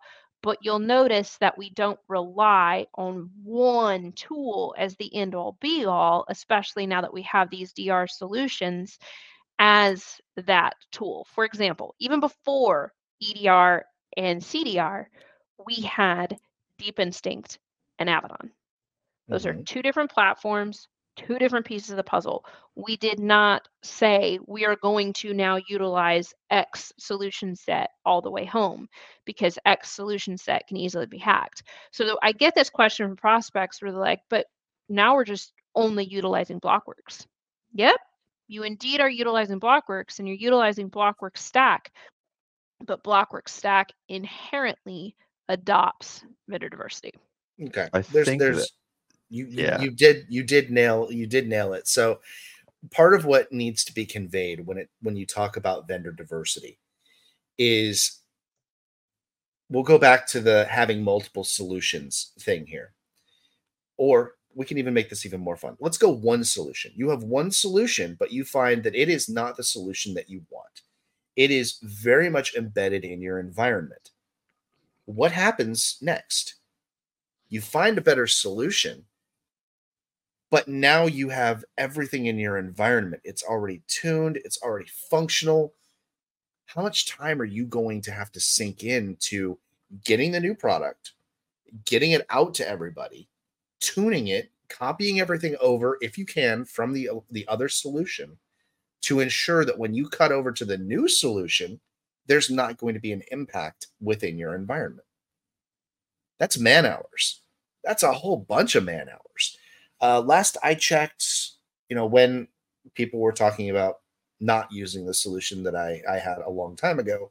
but you'll notice that we don't rely on one tool as the end all be all, especially now that we have these DR solutions as that tool. For example, even before EDR and CDR, we had Deep Instinct and Avanan. Those mm-hmm. are two different platforms, two different pieces of the puzzle. We did not say we are going to now utilize X solution set all the way home because X solution set can easily be hacked. So I get this question from prospects where they're like, but now we're just only utilizing BLOKWORX. Yep, you indeed are utilizing BLOKWORX and you're utilizing BLOKWORX stack, but BLOKWORX stack inherently adopts vendor diversity. Okay. I there's, think there's, that You, Yeah. you you did you did nail you did nail it. So part of what needs to be conveyed when it when you talk about vendor diversity is we'll go back to the having multiple solutions thing here. Or we can even make this even more fun. Let's go one solution. You have one solution, but you find that it is not the solution that you want. It is very much embedded in your environment. What happens next? You find a better solution, but now you have everything in your environment. It's already tuned, it's already functional. How much time are you going to have to sink into getting the new product, getting it out to everybody, tuning it, copying everything over if you can from the the other solution to ensure that when you cut over to the new solution, there's not going to be an impact within your environment. That's man hours. That's a whole bunch of man hours. Uh, last I checked, you know, when people were talking about not using the solution that I, I had a long time ago,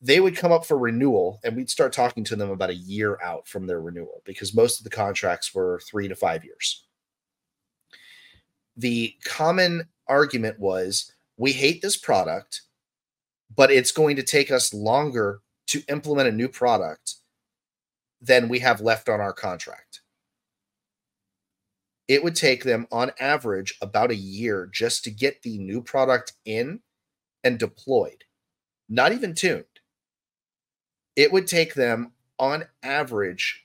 they would come up for renewal and we'd start talking to them about a year out from their renewal because most of the contracts were three to five years. The common argument was we hate this product, but it's going to take us longer to implement a new product than we have left on our contract. It would take them on average about a year just to get the new product in and deployed, not even tuned it would take them on average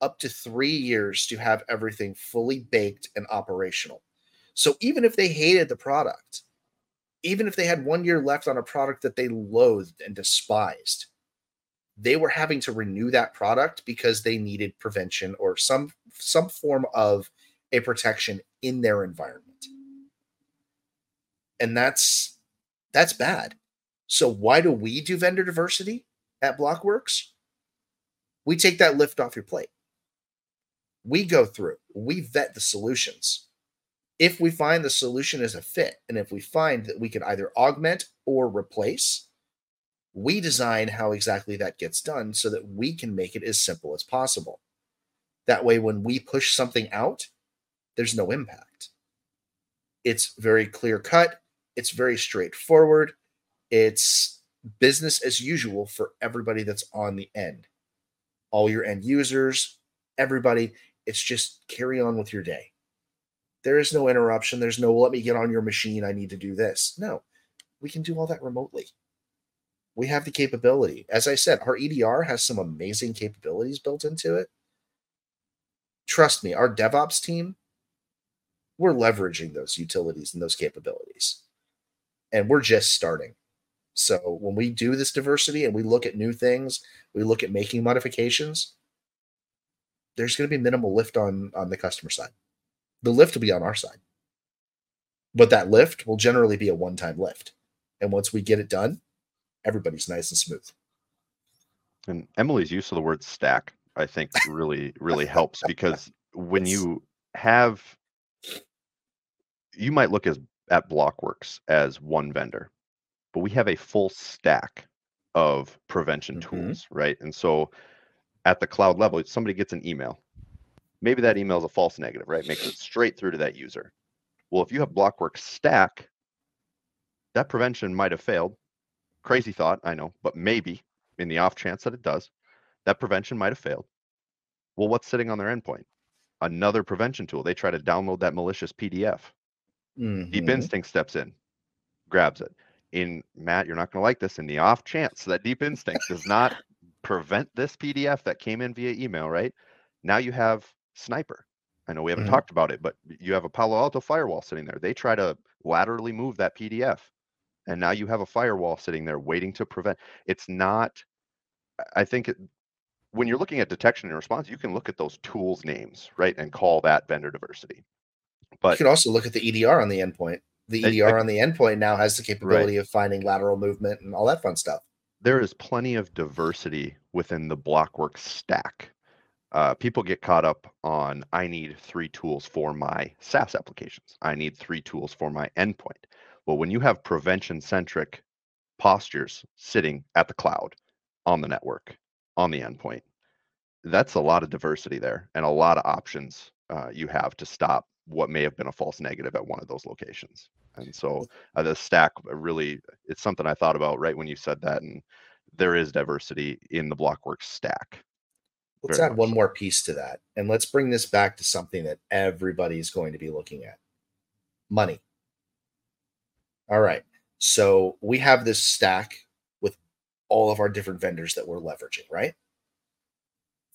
up to three years to have everything fully baked and operational. So even if they hated the product, even if they had one year left on a product that they loathed and despised, they were having to renew that product because they needed prevention or some some form of a protection in their environment. And that's that's bad. So why do we do vendor diversity? at BLOKWORX, we take that lift off your plate. We go through, we vet the solutions. If we find the solution is a fit, and if we find that we can either augment or replace, we design how exactly that gets done so that we can make it as simple as possible. That way, when we push something out, there's no impact. It's very clear cut, it's very straightforward, it's business as usual for everybody that's on the end. All your end users, everybody, it's just carry on with your day. There is no interruption. There's no let me get on your machine. I need to do this. No, we can do all that remotely. We have the capability. As I said, our EDR has some amazing capabilities built into it. Trust me, our DevOps team, we're leveraging those utilities and those capabilities. And we're just starting. So when we do this diversity and we look at new things, we look at making modifications, there's going to be minimal lift on on the customer side. The lift will be on our side. But that lift will generally be a one-time lift. And once we get it done, everybody's nice and smooth. And Emily's use of the word stack, I think, really, really helps because when you have, you might look as at BLOKWORX as one vendor, but we have a full stack of prevention Mhm. tools, right? And so at the cloud level, somebody gets an email. Maybe that email is a false negative, right? Makes it straight through to that user. Well, if you have BLOKWORX stack, that prevention might have failed. Crazy thought, I know, but maybe in the off chance that it does, that prevention might have failed. Well, what's sitting on their endpoint? Another prevention tool. They try to download that malicious PDF. Deep Mhm. Instinct steps in, grabs it. In Matt, you're not going to like this. In the off chance that Deep Instinct does not prevent this PDF that came in via email, right? Now you have Sniper. I know we haven't Mhm. talked about it, but you have a Palo Alto firewall sitting there. They try to laterally move that PDF. And now you have a firewall sitting there waiting to prevent. It's not, I- I think it, when you're looking at detection and response, you can look at those tools names, right? And call that vendor diversity. But you can also look at the EDR on the endpoint. The EDR I- on the endpoint now has the capability of finding lateral movement and all that fun stuff. there is plenty of diversity within the BLOKWORX stack. Uh, people get caught up on I need three tools for my SaaS applications. I need three tools for my endpoint. Well, when you have prevention centric postures sitting at the cloud, on the network, on the endpoint, that's a lot of diversity there and a lot of options uh, you have to stop what may have been a false negative at one of those locations. And so uh, the stack really, it's something I thought about right when you said that. And there is diversity in the BLOKWORX stack. Let's add one so. more piece to that. And let's bring this back to something that everybody is going to be looking at money. All right. So we have this stack with all of our different vendors that we're leveraging, right?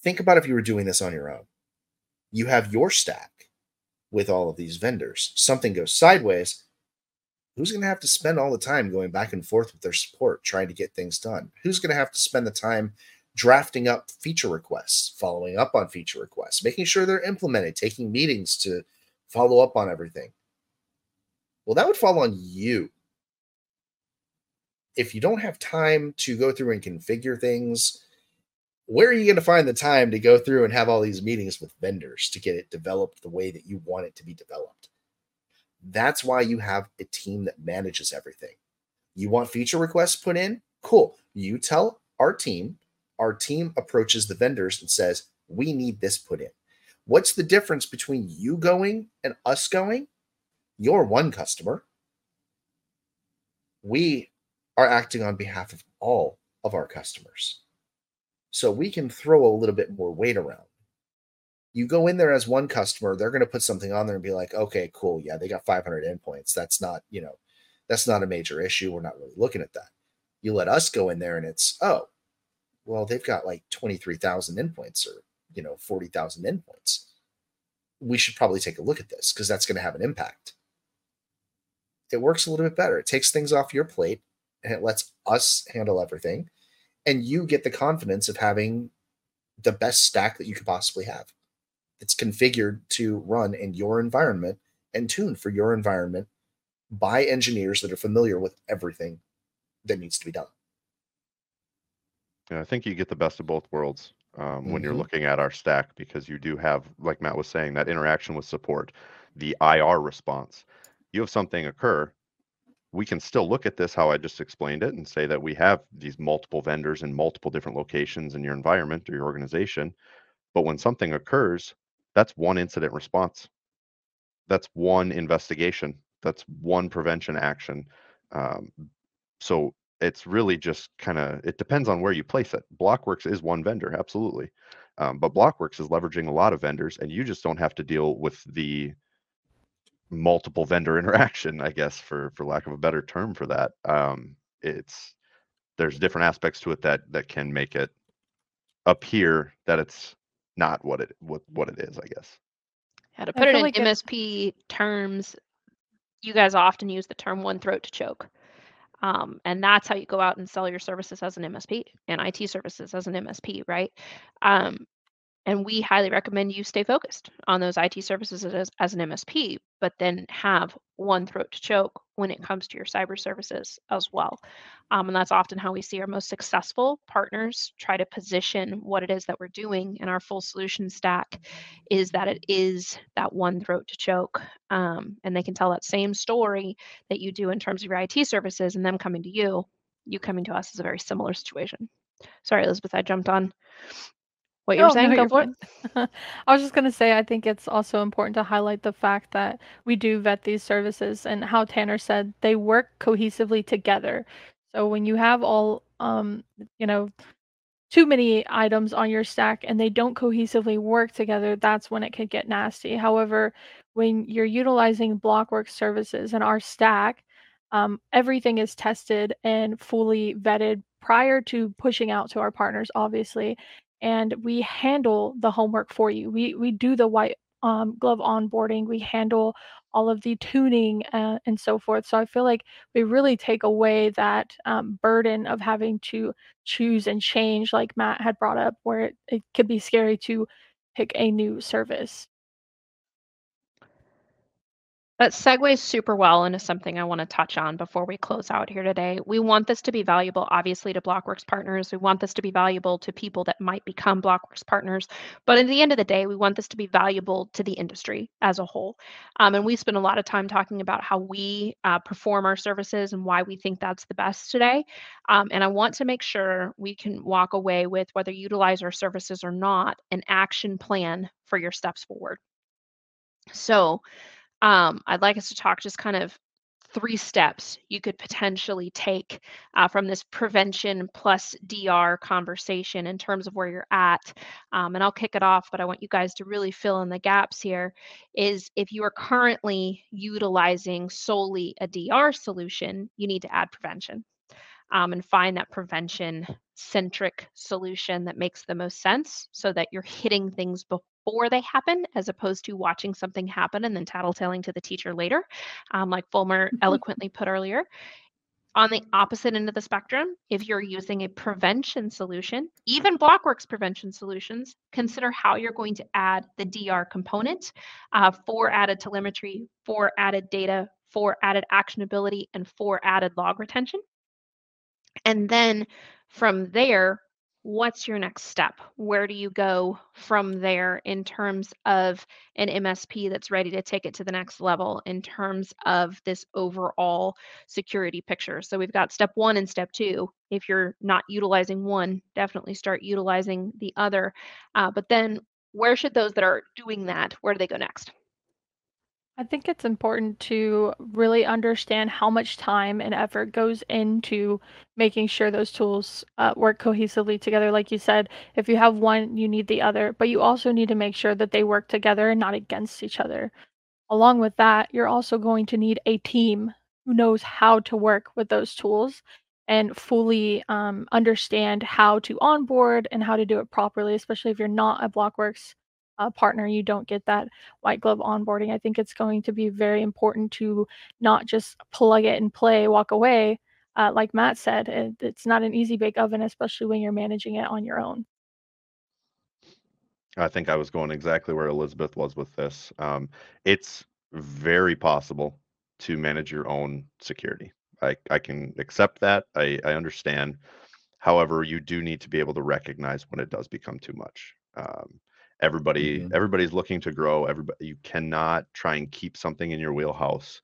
Think about if you were doing this on your own. You have your stack with all of these vendors. Something goes sideways. Who's going to have to spend all the time going back and forth with their support trying to get things done? Who's going to have to spend the time drafting up feature requests, following up on feature requests, making sure they're implemented, taking meetings to follow up on everything? Well, that would fall on you. If you don't have time to go through and configure things, where are you going to find the time to go through and have all these meetings with vendors to get it developed the way that you want it to be developed? That's why you have a team that manages everything. You want feature requests put in? Cool. You tell our team, our team approaches the vendors and says, We need this put in. What's the difference between you going and us going? You're one customer. We are acting on behalf of all of our customers. So we can throw a little bit more weight around. You go in there as one customer, they're going to put something on there and be like, okay, cool. Yeah, they got 500 endpoints. That's not, you know, that's not a major issue. We're not really looking at that. You let us go in there and it's, oh, well, they've got like 23,000 endpoints or, you know, 40,000 endpoints. We should probably take a look at this because that's going to have an impact. It works a little bit better. It takes things off your plate and it lets us handle everything and you get the confidence of having the best stack that you could possibly have. It's configured to run in your environment and tuned for your environment by engineers that are familiar with everything that needs to be done. Yeah, I think you get the best of both worlds um, mm-hmm. when you're mm-hmm. looking at our stack because you do have, like Matt was saying, that interaction with support, the IR response. You have something occur, we can still look at this how I just explained it and say that we have these multiple vendors in multiple different locations in your environment or your organization. But when something occurs, that's one incident response. That's one investigation. That's one prevention action. Um, so it's really just kind of it depends on where you place it. BLOKWORX is one vendor, absolutely, um, but BLOKWORX is leveraging a lot of vendors, and you just don't have to deal with the multiple vendor interaction i guess for for lack of a better term for that um it's there's different aspects to it that that can make it appear that it's not what it what what it is i guess. Yeah to put it in like msp it... terms you guys often use the term one throat to choke um, and that's how you go out and sell your services as an msp and it services as an msp right? Um, and we highly recommend you stay focused on those IT services as, as an MSP, but then have one throat to choke when it comes to your cyber services as well. Um, and that's often how we see our most successful partners try to position what it is that we're doing in our full solution stack is that it is that one throat to choke. Um, and they can tell that same story that you do in terms of your IT services and them coming to you, you coming to us is a very similar situation. Sorry, Elizabeth, I jumped on what you're oh, saying? No, Go it. I was just going to say, I think it's also important to highlight the fact that we do vet these services and how Tanner said they work cohesively together. So when you have all, um, you know, too many items on your stack and they don't cohesively work together, that's when it could get nasty. However, when you're utilizing BLOKWORX services and our stack, um, everything is tested and fully vetted prior to pushing out to our partners, obviously and we handle the homework for you. We we do the white um, glove onboarding. We handle all of the tuning uh, and so forth. So I feel like we really take away that um, burden of having to choose and change, like Matt had brought up, where it, it could be scary to pick a new service. That segues super well into something I want to touch on before we close out here today. We want this to be valuable, obviously, to BLOKWORX partners. We want this to be valuable to people that might become BLOKWORX partners. But at the end of the day, we want this to be valuable to the industry as a whole. Um, and we spend a lot of time talking about how we uh, perform our services and why we think that's the best today. Um, and I want to make sure we can walk away with whether you utilize our services or not, an action plan for your steps forward. So, um, I'd like us to talk just kind of three steps you could potentially take uh, from this prevention plus DR conversation in terms of where you're at. Um, and I'll kick it off, but I want you guys to really fill in the gaps here. Is if you are currently utilizing solely a DR solution, you need to add prevention um, and find that prevention centric solution that makes the most sense so that you're hitting things before they happen as opposed to watching something happen and then tattletaling to the teacher later, um, like Fulmer mm-hmm. eloquently put earlier. On the opposite end of the spectrum, if you're using a prevention solution, even BLOKWORX prevention solutions, consider how you're going to add the DR component uh, for added telemetry, for added data, for added actionability, and for added log retention. And then from there, what's your next step? Where do you go from there in terms of an MSP that's ready to take it to the next level in terms of this overall security picture? So we've got step one and step two. If you're not utilizing one, definitely start utilizing the other. Uh, but then where should those that are doing that, where do they go next? I think it's important to really understand how much time and effort goes into making sure those tools uh, work cohesively together. Like you said, if you have one, you need the other, but you also need to make sure that they work together and not against each other. Along with that, you're also going to need a team who knows how to work with those tools and fully um, understand how to onboard and how to do it properly, especially if you're not a BLOKWORX uh, partner, you don't get that white glove onboarding. I think it's going to be very important to not just plug it and play, walk away. Uh, like Matt said, it, it's not an easy bake oven, especially when you're managing it on your own. I think I was going exactly where Elizabeth was with this. Um, it's very possible to manage your own security. I, I can accept that. I, I understand. However, you do need to be able to recognize when it does become too much. Um, everybody mm-hmm. everybody's looking to grow everybody you cannot try and keep something in your wheelhouse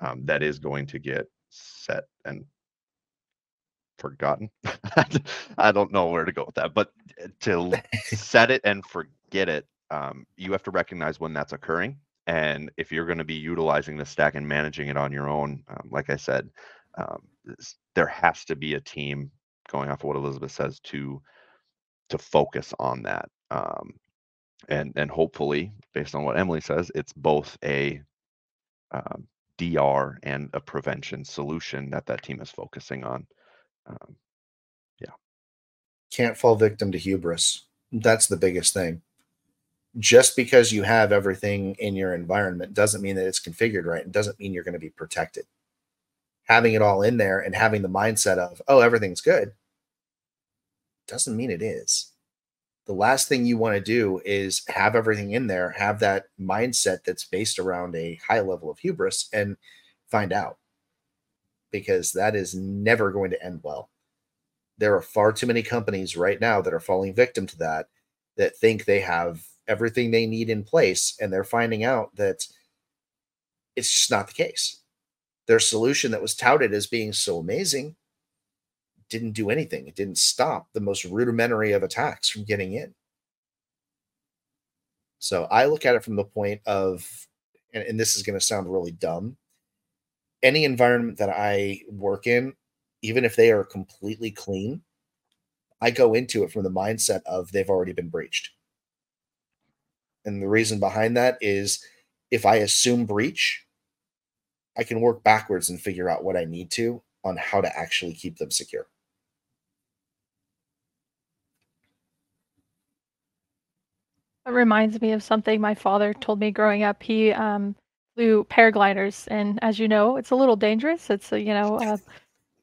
um, that is going to get set and forgotten i don't know where to go with that but eh, to set it and forget it um, you have to recognize when that's occurring and if you're going to be utilizing the stack and managing it on your own um, like i said um, there has to be a team going off of what elizabeth says to to focus on that um, and and hopefully based on what emily says it's both a um, dr and a prevention solution that that team is focusing on um, yeah. Can't fall victim to hubris. That's the biggest thing. Just because you have everything in your environment doesn't mean that it's configured right and doesn't mean you're going to be protected. Having it all in there and having the mindset of oh everything's good doesn't mean it is the last thing you want to do is have everything in there, have that mindset that's based around a high level of hubris and find out because that is never going to end well. There are far too many companies right now that are falling victim to that that think they have everything they need in place and they're finding out that it's just not the case. Their solution that was touted as being so amazing didn't do anything. It didn't stop the most rudimentary of attacks from getting in. So I look at it from the point of, and, and this is going to sound really dumb. Any environment that I work in, even if they are completely clean, I go into it from the mindset of they've already been breached. And the reason behind that is if I assume breach, I can work backwards and figure out what I need to on how to actually keep them secure. It reminds me of something my father told me growing up. He um, flew paragliders, and as you know, it's a little dangerous. It's a, you know a,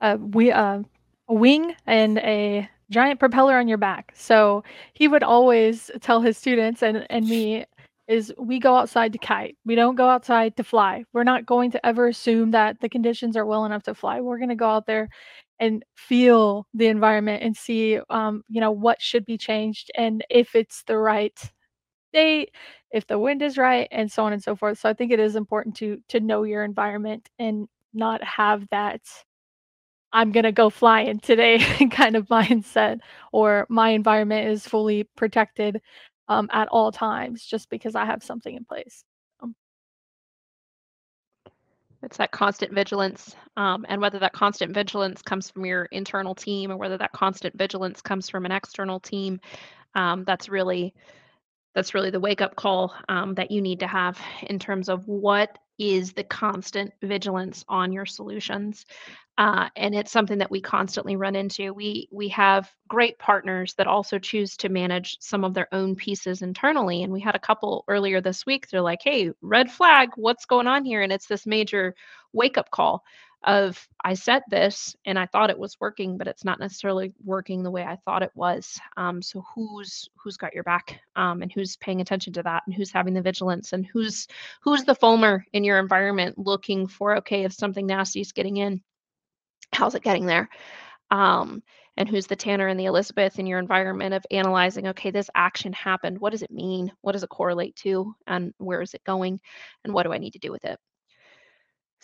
a, we, a wing and a giant propeller on your back. So he would always tell his students and and me, is we go outside to kite. We don't go outside to fly. We're not going to ever assume that the conditions are well enough to fly. We're going to go out there and feel the environment and see, um, you know, what should be changed and if it's the right if the wind is right, and so on and so forth. So I think it is important to to know your environment and not have that I'm gonna go flying today kind of mindset, or my environment is fully protected um, at all times just because I have something in place. Um, it's that constant vigilance, um, and whether that constant vigilance comes from your internal team or whether that constant vigilance comes from an external team, um, that's really that's really the wake up call um, that you need to have in terms of what is the constant vigilance on your solutions uh, and it's something that we constantly run into. We we have great partners that also choose to manage some of their own pieces internally and we had a couple earlier this week they're like hey red flag what's going on here? And it's this major wake up call of I set this and I thought it was working, but it's not necessarily working the way I thought it was. Um, so who's who's got your back um, and who's paying attention to that and who's having the vigilance and who's who's the Fulmer in your environment looking for okay if something nasty is getting in, how's it getting there? Um, and who's the Tanner and the Elizabeth in your environment of analyzing, okay, this action happened. What does it mean? What does it correlate to? And where is it going? And what do I need to do with it?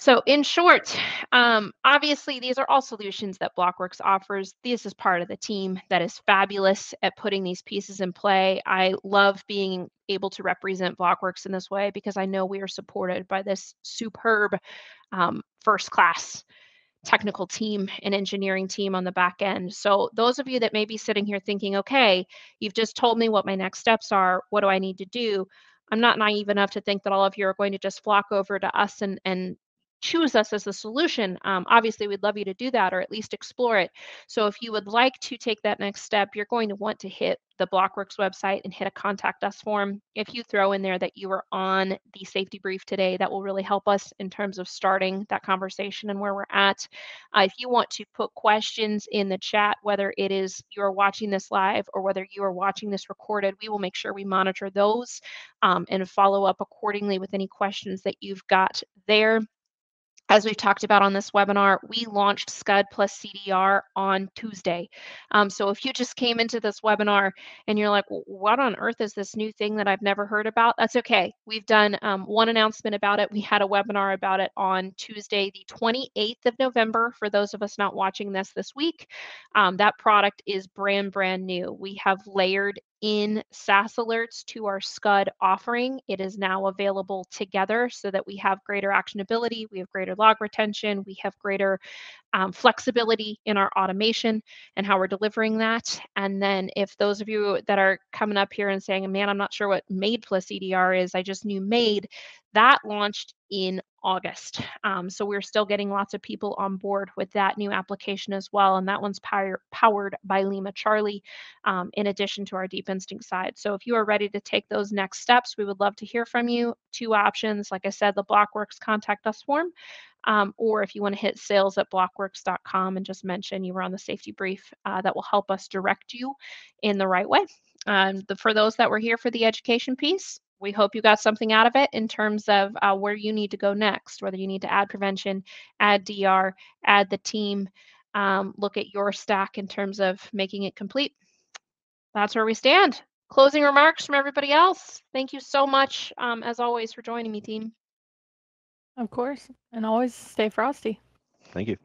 So in short, um, obviously these are all solutions that BLOKWORX offers. This is part of the team that is fabulous at putting these pieces in play. I love being able to represent BLOKWORX in this way because I know we are supported by this superb um, first class technical team and engineering team on the back end. So those of you that may be sitting here thinking, okay, you've just told me what my next steps are. What do I need to do? I'm not naive enough to think that all of you are going to just flock over to us and and choose us as a solution, um, obviously we'd love you to do that or at least explore it. So if you would like to take that next step, you're going to want to hit the BLOKWORX website and hit a contact us form. If you throw in there that you were on the safety brief today, that will really help us in terms of starting that conversation and where we're at. Uh, if you want to put questions in the chat, whether it is you are watching this live or whether you are watching this recorded, we will make sure we monitor those um, and follow up accordingly with any questions that you've got there as we've talked about on this webinar, we launched SCUD plus CDR on Tuesday. Um, so if you just came into this webinar and you're like, what on earth is this new thing that I've never heard about? That's okay. We've done um, one announcement about it. We had a webinar about it on Tuesday, the 28th of November. For those of us not watching this this week, um, that product is brand, brand new. We have layered in SaaS alerts to our SCUD offering. It is now available together so that we have greater actionability, we have greater log retention, we have greater um, flexibility in our automation and how we're delivering that. And then if those of you that are coming up here and saying, man, I'm not sure what MAID plus EDR is, I just knew MAID, that launched in August. Um, so we're still getting lots of people on board with that new application as well. And that one's power, powered by LimaCharlie um, in addition to our deep instinct side. So if you are ready to take those next steps, we would love to hear from you. Two options, like I said, the BLOKWORX contact us form, um, or if you want to hit sales at blokworx.com and just mention you were on the safety brief, uh, that will help us direct you in the right way. Um, the, for those that were here for the education piece, we hope you got something out of it in terms of uh, where you need to go next, whether you need to add prevention, add DR, add the team, um, look at your stack in terms of making it complete. That's where we stand. Closing remarks from everybody else. Thank you so much, um, as always, for joining me, team. Of course. And always stay frosty. Thank you.